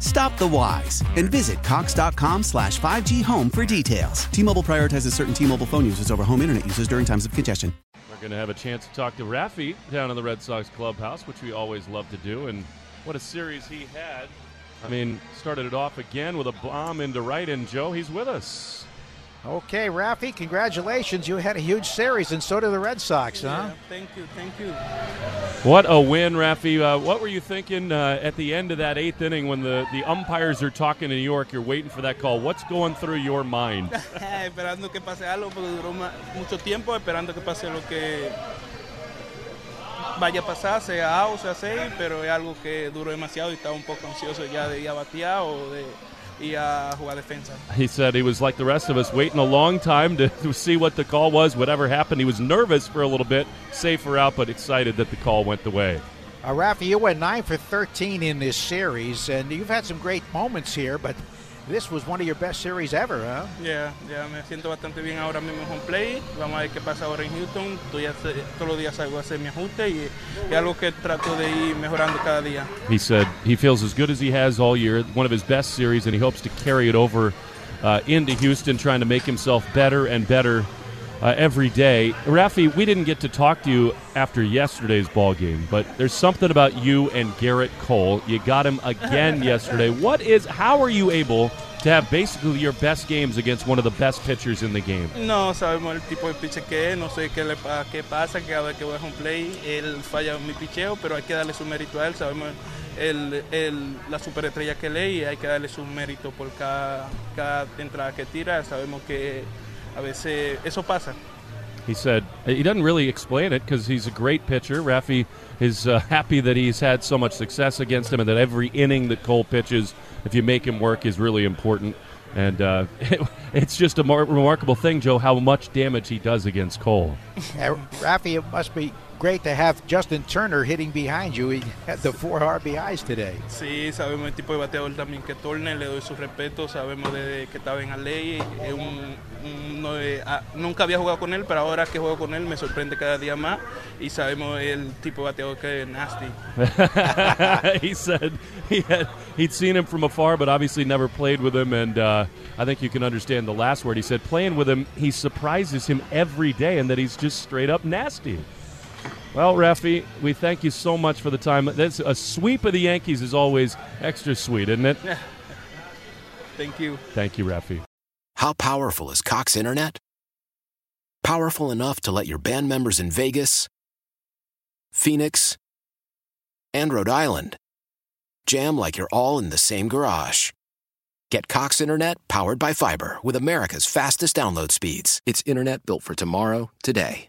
Stop the whys and visit Cox.com slash 5G home for details. T Mobile prioritizes certain T Mobile phone users over home internet users during times of congestion. We're going to have a chance to talk to Rafi down in the Red Sox clubhouse, which we always love to do. And what a series he had. I mean, started it off again with a bomb into right, and Joe, he's with us. Okay, Rafi, congratulations. You had a huge series, and so did the Red Sox, huh? Thank you, thank you. What a win, Rafi. Uh, what were you thinking uh, at the end of that eighth inning when the, the umpires are talking in New York? You're waiting for that call. What's going through your mind? esperando que pase algo, porque duró mucho tiempo esperando que pase lo que vaya a pasar, sea A o sea C, pero es algo que duró demasiado y estaba un poco ansioso ya de ir a batear o de ir a jugar defensa. He said he was like the rest of us, waiting a long time to, to see what the call was, whatever happened. He was nervous for a little bit, safer out, but excited that the call went the way. Uh, Rafi, you went 9 for 13 in this series, and you've had some great moments here, but this was one of your best series ever, huh? Ya, ya me siento bastante bien ahora mismo en home play. Vamos a ver qué pasa ahora en Houston. Estoy hace- todos los días salgo a hacer mi ajuste y es algo que trato de ir mejorando cada día. He said he feels as good as he has all year, one of his best series, and he hopes to carry it over uh, into Houston, trying to make himself better and better uh, every day. Rafi, we didn't get to talk to you after yesterday's ball game, but there's something about you and Gerrit Cole. You got him again yesterday. What is? How are you able to have basically your best games against one of the best pitchers in the game? No sabemos el tipo de pitcher que es, no sé qué, le, qué pasa, que cada vez que voy a home play él falla mi picheo, pero hay que darle su mérito a él, sabemos el, el- la superestrella que él es y hay que darle su mérito por cada, cada entrada que tira, sabemos que a veces eso pasa. He said he doesn't really explain it because he's a great pitcher. Rafi is uh, happy that he's had so much success against him, and that every inning that Cole pitches, if you make him work, is really important. And uh, it's just a mar- remarkable thing, Joe, how much damage he does against Cole. Uh, Rafi, it must be great to have Justin Turner hitting behind you. He had the four RBIs today. Sí, sabemos el tipo de bateador también que Turner, le doy su respeto, sabemos desde que estaba en la ley, es un, un- no es- ah, nunca había jugado con él, pero ahora que juego con él me sorprende cada día más y sabemos el tipo de bateador que es nasty. he said he had he'd seen him from afar, but obviously never played with him. And uh, I think you can understand the last word he said. Playing with him, he surprises him every day, and that he's just straight up nasty. Well, Rafi, we thank you so much for the time. That's a sweep of the Yankees is always extra sweet, isn't it? Thank you. Thank you, Rafi. How powerful is Cox Internet? Powerful enough to let your band members in Vegas, Phoenix, and Rhode Island jam like you're all in the same garage. Get Cox Internet powered by fiber with America's fastest download speeds. It's internet built for tomorrow, today.